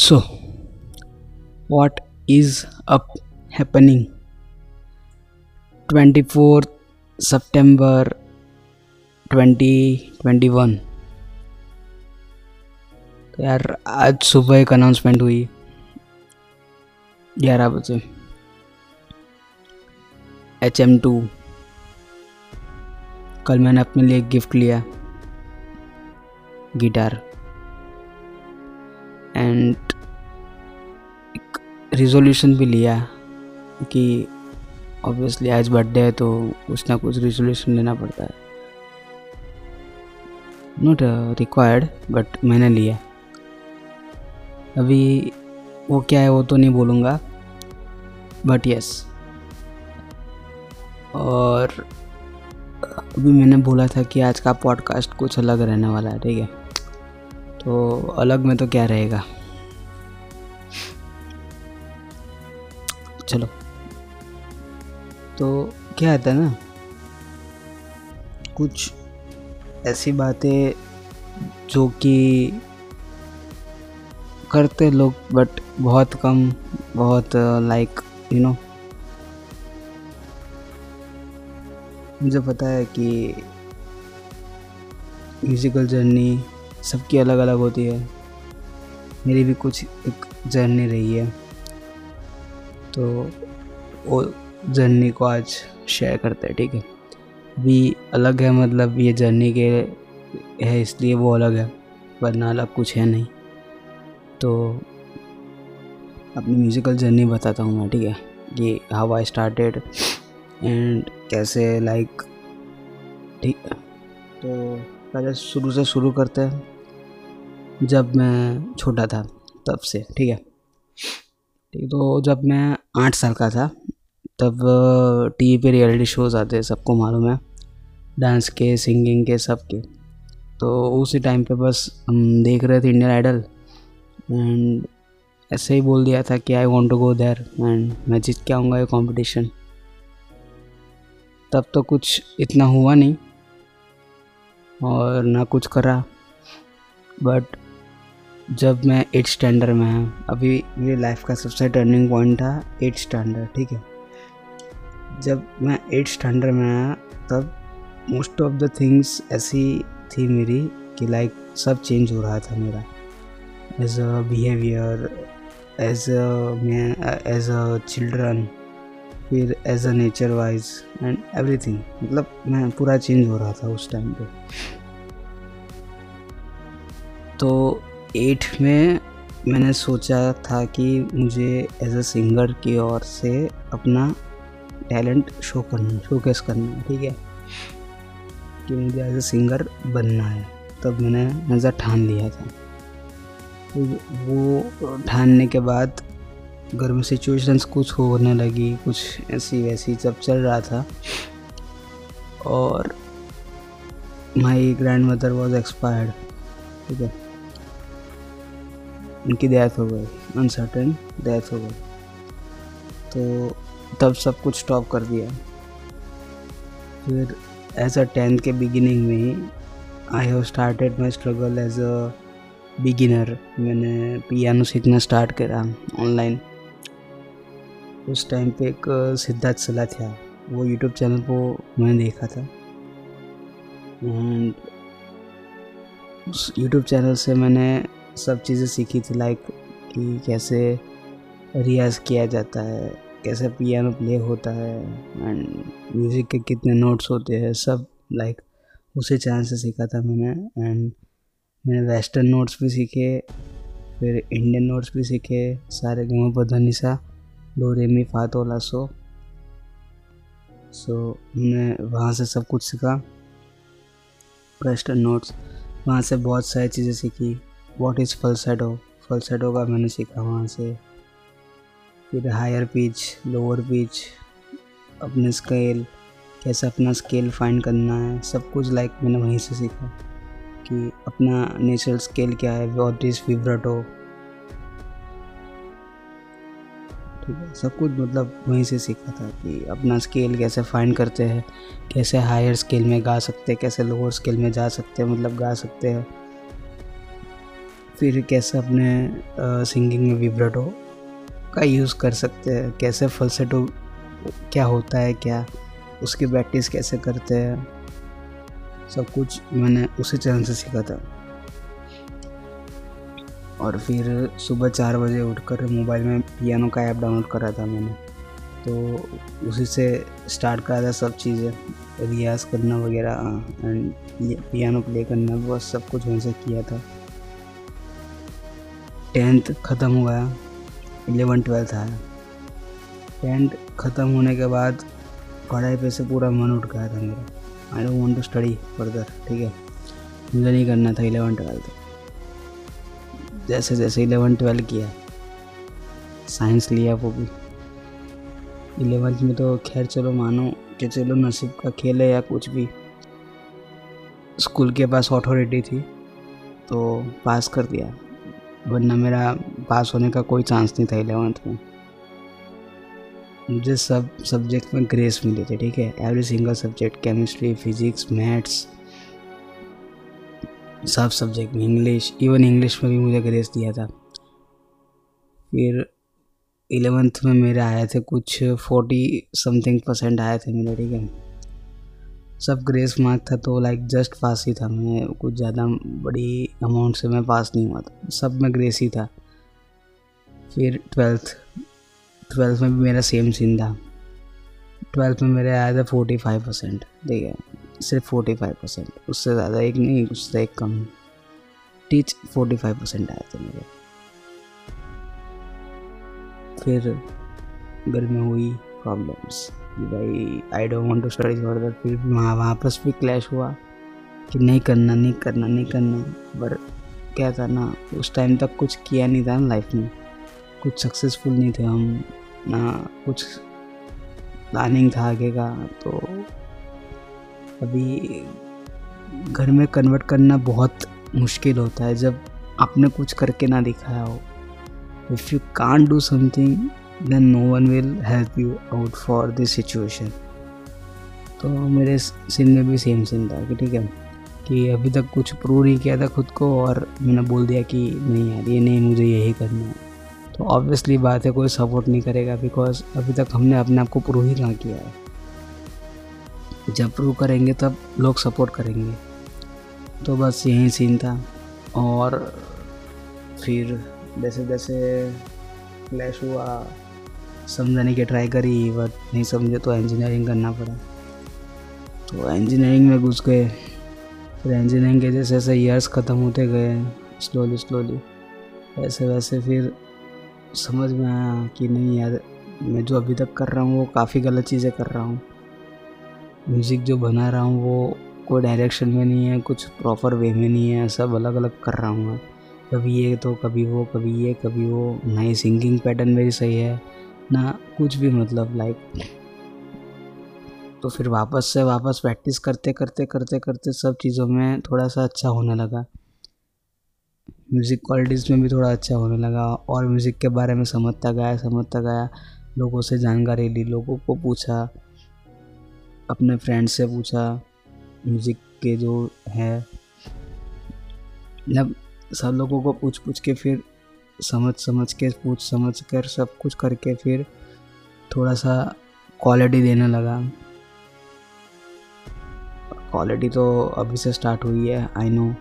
So, what is up happening? 24th September 2021 तो यार आज सुबह एक अनाउंसमेंट हुई। ग्यारह बजे। एच एम टू कल मैंने अपने लिए गिफ्ट लिया। गिटार। एंड एक रिजोल्यूशन भी लिया कि ऑब्वियसली आज बर्थडे है तो कुछ ना कुछ रिजोल्यूशन लेना पड़ता है। नॉट रिक्वायर्ड बट मैंने लिया। अभी वो क्या है वो तो नहीं बोलूँगा बट यस और अभी मैंने बोला था कि आज का पॉडकास्ट कुछ अलग रहने वाला है, ठीक है? तो अलग में तो क्या रहेगा? चलो। तो क्या आता है ना? कुछ ऐसी बातें जो कि करते लोग बट बहुत कम, बहुत लाइक यू नो मुझे पता है कि म्यूज़िकल जर्नी सबकी अलग अलग होती है। मेरी भी कुछ एक जर्नी रही है। तो वो जर्नी को आज शेयर करते हैं, ठीक है? अभी अलग है मतलब ये जर्नी के है, इसलिए वो अलग है, वरना अलग कुछ है नहीं। तो अपनी म्यूज़िकल जर्नी बताता हूँ मैं, ठीक है? कि हाउ आई स्टार्टेड एंड कैसे लाइक ठीक तो पहले शुरू से शुरू करते हैं। जब मैं छोटा था, तब से, ठीक है? ठीक तो जब मैं आठ साल का था, तब टीवी पे रियलिटी शोज़ आते हैं सबको मालूम है, डांस के, सिंगिंग के, सब के। तो उसी टाइम पे बस हम देख रहे थे इंडियन आइडल एंड ऐसे ही बोल दिया था कि I want to go there and मैं जीत के आऊँगा ये कॉम्पिटिशन तब तो कुछ इतना हुआ नहीं, और ना कुछ करा बट जब मैं एट स्टैंडर्ड में है, अभी मेरी लाइफ का सबसे टर्निंग पॉइंट था एट स्टैंडर्ड ठीक है? जब मैं एट स्टैंडर्ड में आया, तब मोस्ट ऑफ़ द थिंग्स ऐसी थी मेरी कि लाइक सब चेंज हो रहा था मेरा। As a behaviour as a as a children फिर as a nature wise and everything मतलब मैं पूरा चेंज हो रहा था उस टाइम पे। तो एट में मैंने सोचा था कि मुझे एज अ सिंगर की ओर से अपना टैलेंट शो करना शोकेस करना है, ठीक है? कि मुझे एज अ सिंगर बनना है। तब मैंने ऐसा ठान लिया था। तो वो ठानने के बाद घर में सिचुएशंस कुछ होने लगी, कुछ ऐसी वैसी सब चल रहा था। और my grandmother was expired ठीक है? उनकी डेथ हो गई अनसर्टन डेथ हो गई। तो तब सब कुछ स्टॉप कर दिया। फिर एज अ टेंथ के बिगिनिंग में ही I have started my struggle as a beginner मैंने पियानो सीखना स्टार्ट करा ऑनलाइन उस टाइम पे एक सिद्धार्थ सला था। वो यूट्यूब चैनल को मैंने देखा था। एंड उस यूट्यूब चैनल से मैंने सब चीज़ें सीखी थी लाइक कि कैसे रियाज़ किया जाता है, कैसे पियानो प्ले होता है एंड म्यूज़िक के कितने नोट्स होते हैं, सब लाइक उसी चैनल से सीखा था मैंने एंड मैंने वेस्टर्न नोट्स भी सीखे, फिर इंडियन नोट्स भी सीखे, सारे गम पधनी सा डो रे मी फा तो सो। सो मैंने वहाँ से सब कुछ सीखा वेस्टर्न नोट्स वहाँ से बहुत सारी चीज़ें सीखी। व्हाट इज़ फलसेडो फलसेडो का मैंने सीखा वहाँ से। फिर हायर पिच लोअर पिच अपने स्केल कैसे अपना स्केल फाइंड करना है, सब कुछ लाइक मैंने वहीं से सीखा कि अपना नेचुरल स्केल क्या है वॉट इज़ विब्राटो ठीक है, सब कुछ मतलब वहीं से सीखा था कि अपना स्केल कैसे फाइंड करते हैं, कैसे हायर स्केल में गा सकते हैं, कैसे लोअर स्केल में जा सकते हैं मतलब गा सकते हैं। फिर कैसे अपने सिंगिंग में विब्रेटो का यूज़ कर सकते हैं? कैसे फलसेटो क्या होता है, क्या? उसकी प्रैक्टिस कैसे करते हैं? सब कुछ मैंने उसी चैनल से सीखा था। और फिर सुबह चार बजे उठकर मोबाइल में पियानो का ऐप डाउनलोड करा था मैंने। तो उसी से स्टार्ट करा था सब चीज़ें। रियाज करना वगैरह एंड पियानो प्ले करना, बस सब कुछ वहीं से किया था। टेंथ ख़त्म हुआ इलेवन ट्वेल्थ आया टेंथ ख़त्म होने के बाद पढ़ाई पे से पूरा मन उठ गया था मेरा। I don't want to study further ठीक है? मुझे नहीं करना था इलेवन ट्वेल्थ। जैसे जैसे इलेवन ट्वेल्थ किया, साइंस लिया वो भी। इलेवेंथ में तो खैर चलो मानो कि चलो नसीब का खेल है या कुछ भी। स्कूल के पास अथॉरिटी थी तो पास कर दिया। वरना मेरा पास होने का कोई चांस नहीं था इलेवेंथ में। मुझे सब सब्जेक्ट में ग्रेस मिली थी, ठीक है? Every single subject chemistry physics maths सब सब्जेक्ट में इंग्लिश इवन इंग्लिश में भी मुझे ग्रेस दिया था। फिर इलेवेंथ में मेरे आए थे कुछ फोर्टी समथिंग परसेंट आए थे मेरे, ठीक है? सब ग्रेस मार्क था तो लाइक जस्ट पास ही था। मैं कुछ ज़्यादा बड़ी अमाउंट से मैं पास नहीं हुआ था। सब में ग्रेस ही था। फिर ट्वेल्थ ट्वेल्थ में भी मेरा सेम सीन था। ट्वेल्थ में मेरे आया था फोर्टी फाइव परसेंट ठीक है, सिर्फ़ फोर्टी फाइव परसेंट उससे ज़्यादा एक नहीं, उससे एक कम। टीच फोर्टी फाइव परसेंट आए थे मेरे। फिर घर में हुई प्रॉब्लम्स कि भाई I don't want to study further फिर वहाँ वापस भी क्लैश हुआ कि नहीं करना नहीं करना नहीं करना। पर क्या था ना, उस टाइम तक कुछ किया नहीं था ना लाइफ में। कुछ सक्सेसफुल नहीं थे हम, ना कुछ प्लानिंग था आगे का। तो अभी घर में कन्वर्ट करना बहुत मुश्किल होता है। जब आपने कुछ करके ना दिखाया हो। If you can do something then no one will help you out for this situation तो मेरे सीन में भी सेम सीन था कि ठीक है, कि अभी तक कुछ प्रूव नहीं किया था खुद को और मैंने बोल दिया कि नहीं यार, ये नहीं, मुझे यही करना है। तो ऑब्वियसली बात है, कोई सपोर्ट नहीं करेगा बिकॉज़ अभी तक हमने अपने आप को प्रूव ही ना किया है। जब प्रूव करेंगे, तब लोग सपोर्ट करेंगे। तो बस यही सीन था और फिर जैसे जैसे क्लैश हुआ समझाने की ट्राई करी बट नहीं समझे तो इंजीनियरिंग करना पड़ा। तो इंजीनियरिंग में घुस गए। फिर इंजीनियरिंग के जैसे जैसे ईयर्स ख़त्म होते गए स्लोली स्लोली वैसे वैसे फिर समझ में आया कि नहीं यार, मैं जो अभी तक कर रहा हूँ, वो काफ़ी गलत चीज़ें कर रहा हूँ। म्यूज़िक जो बना रहा हूँ, वो कोई डायरेक्शन में नहीं है, कुछ प्रॉपर वे में नहीं है, सब अलग अलग कर रहा हूँ मैं। कभी ये तो कभी वो, कभी ये, कभी वो। ना ही सिंगिंग पैटर्न मेरी सही है। ना कुछ भी मतलब लाइक तो फिर वापस से वापस प्रैक्टिस करते करते करते करते सब चीज़ों में थोड़ा सा अच्छा होने लगा। म्यूज़िक क्वालिटीज़ में भी थोड़ा अच्छा होने लगा और म्यूज़िक के बारे में समझता गया समझता गया लोगों से जानकारी ली, लोगों को पूछा, अपने फ्रेंड से पूछा म्यूज़िक के जो है। मतलब सब लोगों को पूछ पूछ के फिर समझ समझ के, पूछ समझ कर सब कुछ करके फिर थोड़ा सा क्वालिटी देने लगा। क्वालिटी तो अभी से स्टार्ट हुई है आई नो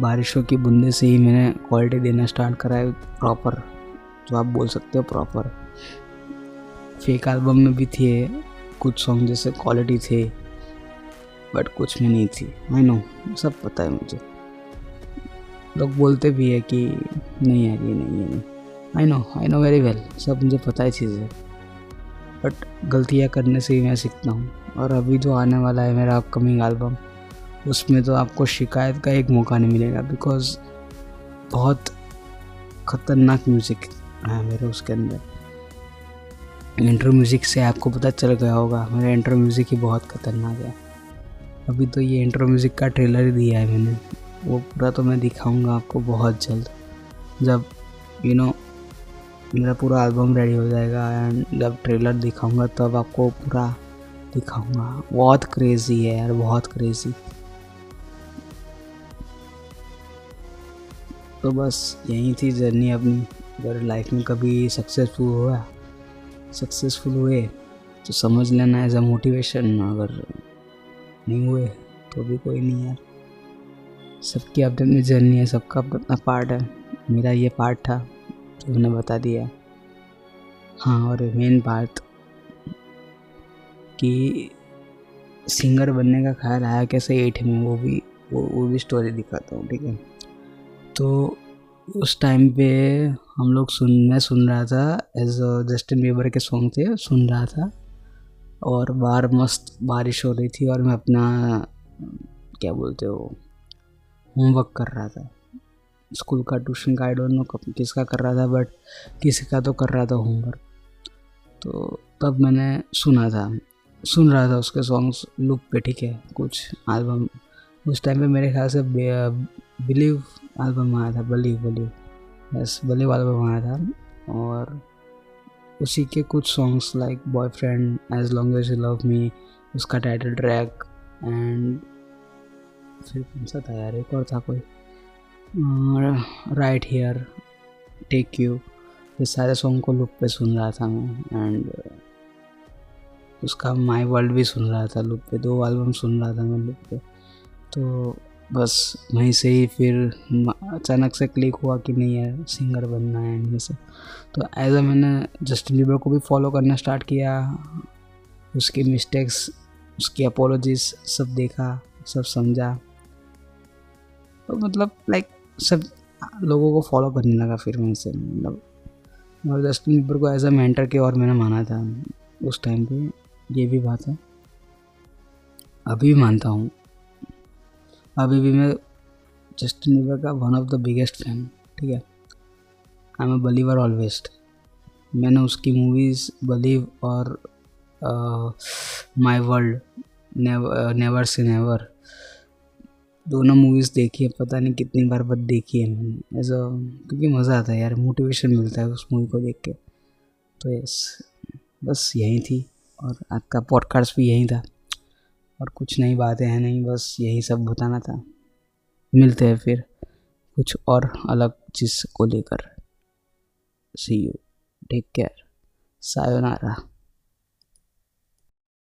बारिशों की बूंदे से ही मैंने क्वालिटी देना स्टार्ट करा है प्रॉपर जो आप बोल सकते हो प्रॉपर फेक एल्बम में भी थे, कुछ सॉन्ग जैसे क्वालिटी थे बट कुछ में नहीं थी। आई नो सब पता है मुझे। लोग बोलते भी है कि नहीं यार, ये नहीं नहीं। I know I know very well सब मुझे पता है चीज़ें। बट गलतियाँ करने से ही मैं सीखता हूँ। और अभी जो आने वाला है मेरा अपकमिंग एल्बम उसमें तो आपको शिकायत का एक मौका नहीं मिलेगा बिकॉज़ बहुत ख़तरनाक म्यूज़िक है मेरे उसके अंदर। इंटर म्यूज़िक से आपको पता चल गया होगा, मेरा इंटर म्यूज़िक ही बहुत ख़तरनाक है। अभी तो ये इंटर म्यूज़िक का ट्रेलर ही दिया है मैंने। वो पूरा तो मैं दिखाऊँगा आपको बहुत जल्द। जब यू you नो know, मेरा पूरा एल्बम रेडी हो जाएगा एंड जब ट्रेलर दिखाऊँगा तब आपको पूरा दिखाऊँगा। बहुत क्रेज़ी है यार बहुत क्रेज़ी तो बस यही थी जर्नी अपनी। अगर लाइफ में कभी सक्सेसफुल हुआ सक्सेसफुल हुए तो समझ लेना एज अ मोटिवेशन अगर नहीं हुए तो भी कोई नहीं यार। सबकी अपनी अपनी जर्नी है, सबका अपना अपना पार्ट है। मेरा ये पार्ट था तो मैंने बता दिया हाँ। और मेन बात कि सिंगर बनने का ख्याल आया कैसे एट में, वो भी, वो वो भी स्टोरी दिखाता हूँ, ठीक है? तो उस टाइम पे हम लोग सुन, मैं सुन रहा था एज जस्टिन बीबर के सॉन्ग थे, सुन रहा था। और बाहर मस्त बारिश हो रही थी और मैं अपना, क्या बोलते हो होमवर्क कर रहा था। स्कूल का ट्यूशन का आई डोंट नो किसका कर रहा था बट किसी का तो कर रहा था होमवर्क। तो तब मैंने सुना था। सुन रहा था उसके सॉन्ग्स लुक पे, ठीक है? कुछ एल्बम उस टाइम पे मेरे ख्याल से बिलीव एल्बम आया था। बलीव बलीव यस बलीव एल्बम आया था। और उसी के कुछ songs like boyfriend as long as you love me उसका टाइटल ट्रैक एंड फिर कौन सा था यार? एक और था कोई। राइट हेयर टेक यू ये सारे सॉन्ग को लुक पे सुन रहा था मैं एंड उसका माई वर्ल्ड भी सुन रहा था लुक पे, दो एल्बम सुन रहा था मैं लुप पे। तो बस वहीं से ही फिर अचानक से क्लिक हुआ कि नहीं यार सिंगर बनना है ये सब। तो एज अ मैंने जस्टिन बीबर को भी फॉलो करना स्टार्ट किया, उसकी मिस्टेक्स उसकी अपोलॉजीज सब देखा, सब समझा। तो मतलब लाइक सब लोगों को फॉलो करने लगा फिर वहीं से मतलब। और जस्टिन बीबर को एज अ मेंटर के और मैंने माना था उस टाइम पे, ये भी बात है। अभी भी मानता हूँ। अभी भी मैं जस्टिन बीबर का one of the biggest fan ठीक है? आई एम ए बलीवर ऑलवेज मैंने उसकी मूवीज़ बलीव और my world never say never दोनों मूवीज़ देखी है, पता नहीं कितनी बार बद देखी है मैंने एज अ क्योंकि मज़ा आता है यार मोटिवेशन मिलता है उस मूवी को देख के। तो यस बस यही थी, और आज का पॉडकास्ट भी यही था। और कुछ नई बातें हैं नहीं, बस यही सब बताना था। मिलते हैं फिर कुछ और अलग चीज़ को लेकर। See you take care sayonara